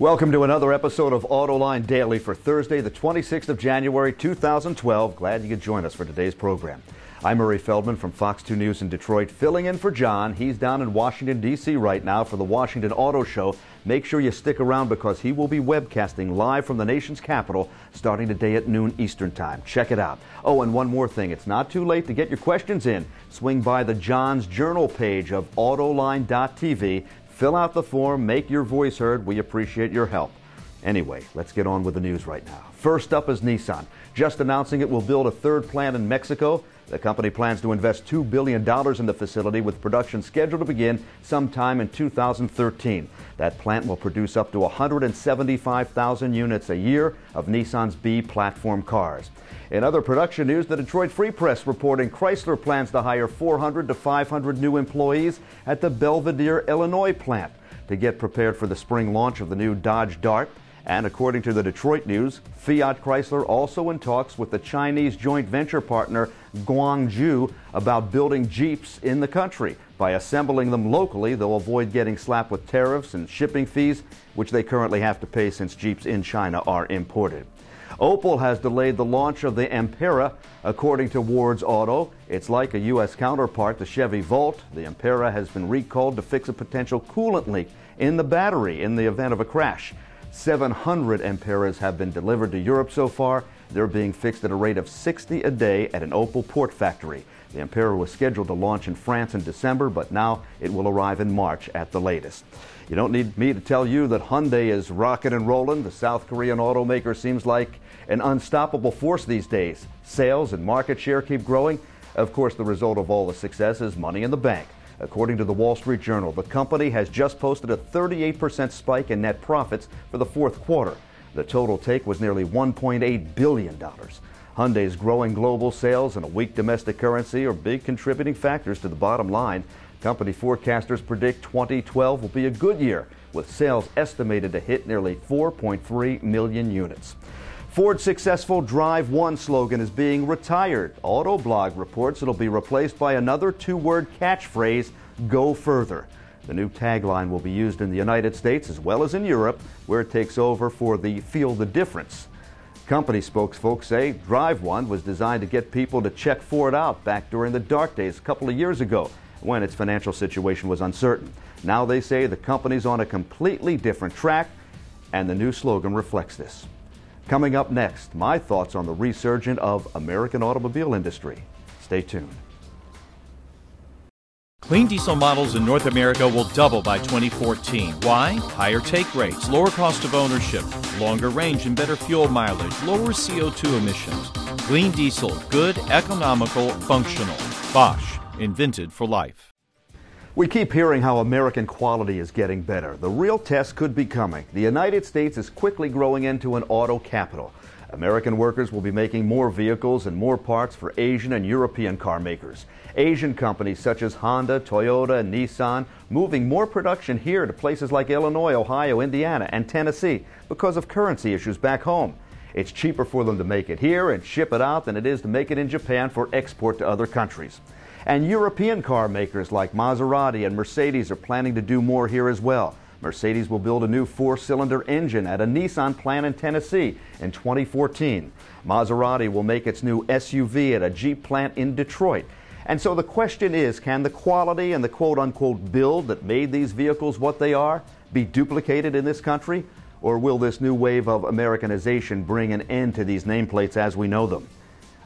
Welcome to another episode of Autoline Daily for Thursday, the 26th of January, 2012. Glad you could join us for today's program. I'm Murray Feldman from Fox 2 News in Detroit, filling in for John. He's down in Washington, D.C. right now for the Washington Auto Show. Make sure you stick around because he will be webcasting live from the nation's capital starting today at noon Eastern Time. Check it out. Oh, and one more thing. It's not too late to get your questions in. Swing by the John's Journal page of Autoline.tv. Fill out the form, make your voice heard. We appreciate your help. Anyway, let's get on with the news right now. First up is Nissan, just announcing it will build a third plant in Mexico. The company plans to invest $2 billion in the facility with production scheduled to begin sometime in 2013. That plant will produce up to 175,000 units a year of Nissan's B platform cars. In other production news, the Detroit Free Press reporting Chrysler plans to hire 400 to 500 new employees at the Belvidere, Illinois plant to get prepared for the spring launch of the new Dodge Dart. And according to the Detroit News, Fiat Chrysler also in talks with the Chinese joint venture partner Guangzhou about building Jeeps in the country. By assembling them locally, they'll avoid getting slapped with tariffs and shipping fees, which they currently have to pay since Jeeps in China are imported. Opel has delayed the launch of the Ampera. According to Ward's Auto, it's like a U.S. counterpart, the Chevy Volt. The Ampera has been recalled to fix a potential coolant leak in the battery in the event of a crash. 700 Amperas have been delivered to Europe so far. They're being fixed at a rate of 60 a day at an Opel port factory. The Ampera was scheduled to launch in France in December, but now it will arrive in March at the latest. You don't need me to tell you that Hyundai is rocking and rolling. The South Korean automaker seems like an unstoppable force these days. Sales and market share keep growing. Of course, the result of all the success is money in the bank. According to the Wall Street Journal, the company has just posted a 38% spike in net profits for the fourth quarter. The total take was nearly $1.8 billion. Hyundai's growing global sales and a weak domestic currency are big contributing factors to the bottom line. Company forecasters predict 2012 will be a good year, with sales estimated to hit nearly 4.3 million units. Ford's successful Drive One slogan is being retired. Autoblog reports it'll be replaced by another two word catchphrase Go Further. The new tagline will be used in the United States as well as in Europe, where it takes over for the Feel the Difference. Company spokesfolk say Drive One was designed to get people to check Ford out back during the dark days a couple of years ago when its financial situation was uncertain. Now they say the company's on a completely different track, and the new slogan reflects this. Coming up next, my thoughts on the resurgent of American automobile industry. Stay tuned. Clean diesel models in North America will double by 2014. Why? Higher take rates, lower cost of ownership, longer range and better fuel mileage, lower CO2 emissions. Clean diesel, good, economical, functional. Bosch, invented for life. We keep hearing how American quality is getting better. The real test could be coming. The United States is quickly growing into an auto capital. American workers will be making more vehicles and more parts for Asian and European car makers. Asian companies such as Honda, Toyota, and Nissan moving more production here to places like Illinois, Ohio, Indiana, and Tennessee because of currency issues back home. It's cheaper for them to make it here and ship it out than it is to make it in Japan for export to other countries. And European car makers like Maserati and Mercedes are planning to do more here as well. Mercedes will build a new four cylinder engine at a Nissan plant in Tennessee in 2014. Maserati will make its new SUV at a Jeep plant in Detroit. And so the question is can the quality and the quote unquote build that made these vehicles what they are be duplicated in this country? Or will this new wave of Americanization bring an end to these nameplates as we know them?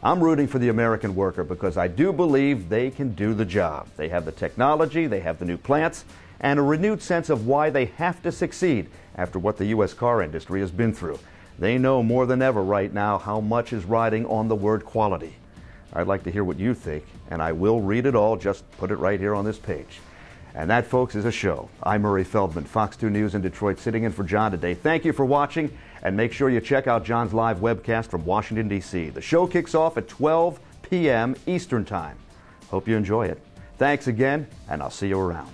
I'm rooting for the American worker because I do believe they can do the job. They have the technology, they have the new plants, and a renewed sense of why they have to succeed after what the U.S. car industry has been through. They know more than ever right now how much is riding on the word quality. I'd like to hear what you think, and I will read it all, just put it right here on this page. And that, folks, is a show. I'm Murray Feldman, Fox 2 News in Detroit, sitting in for John today. Thank you for watching, and make sure you check out John's live webcast from Washington, D.C. The show kicks off at 12 p.m. Eastern Time. Hope you enjoy it. Thanks again, and I'll see you around.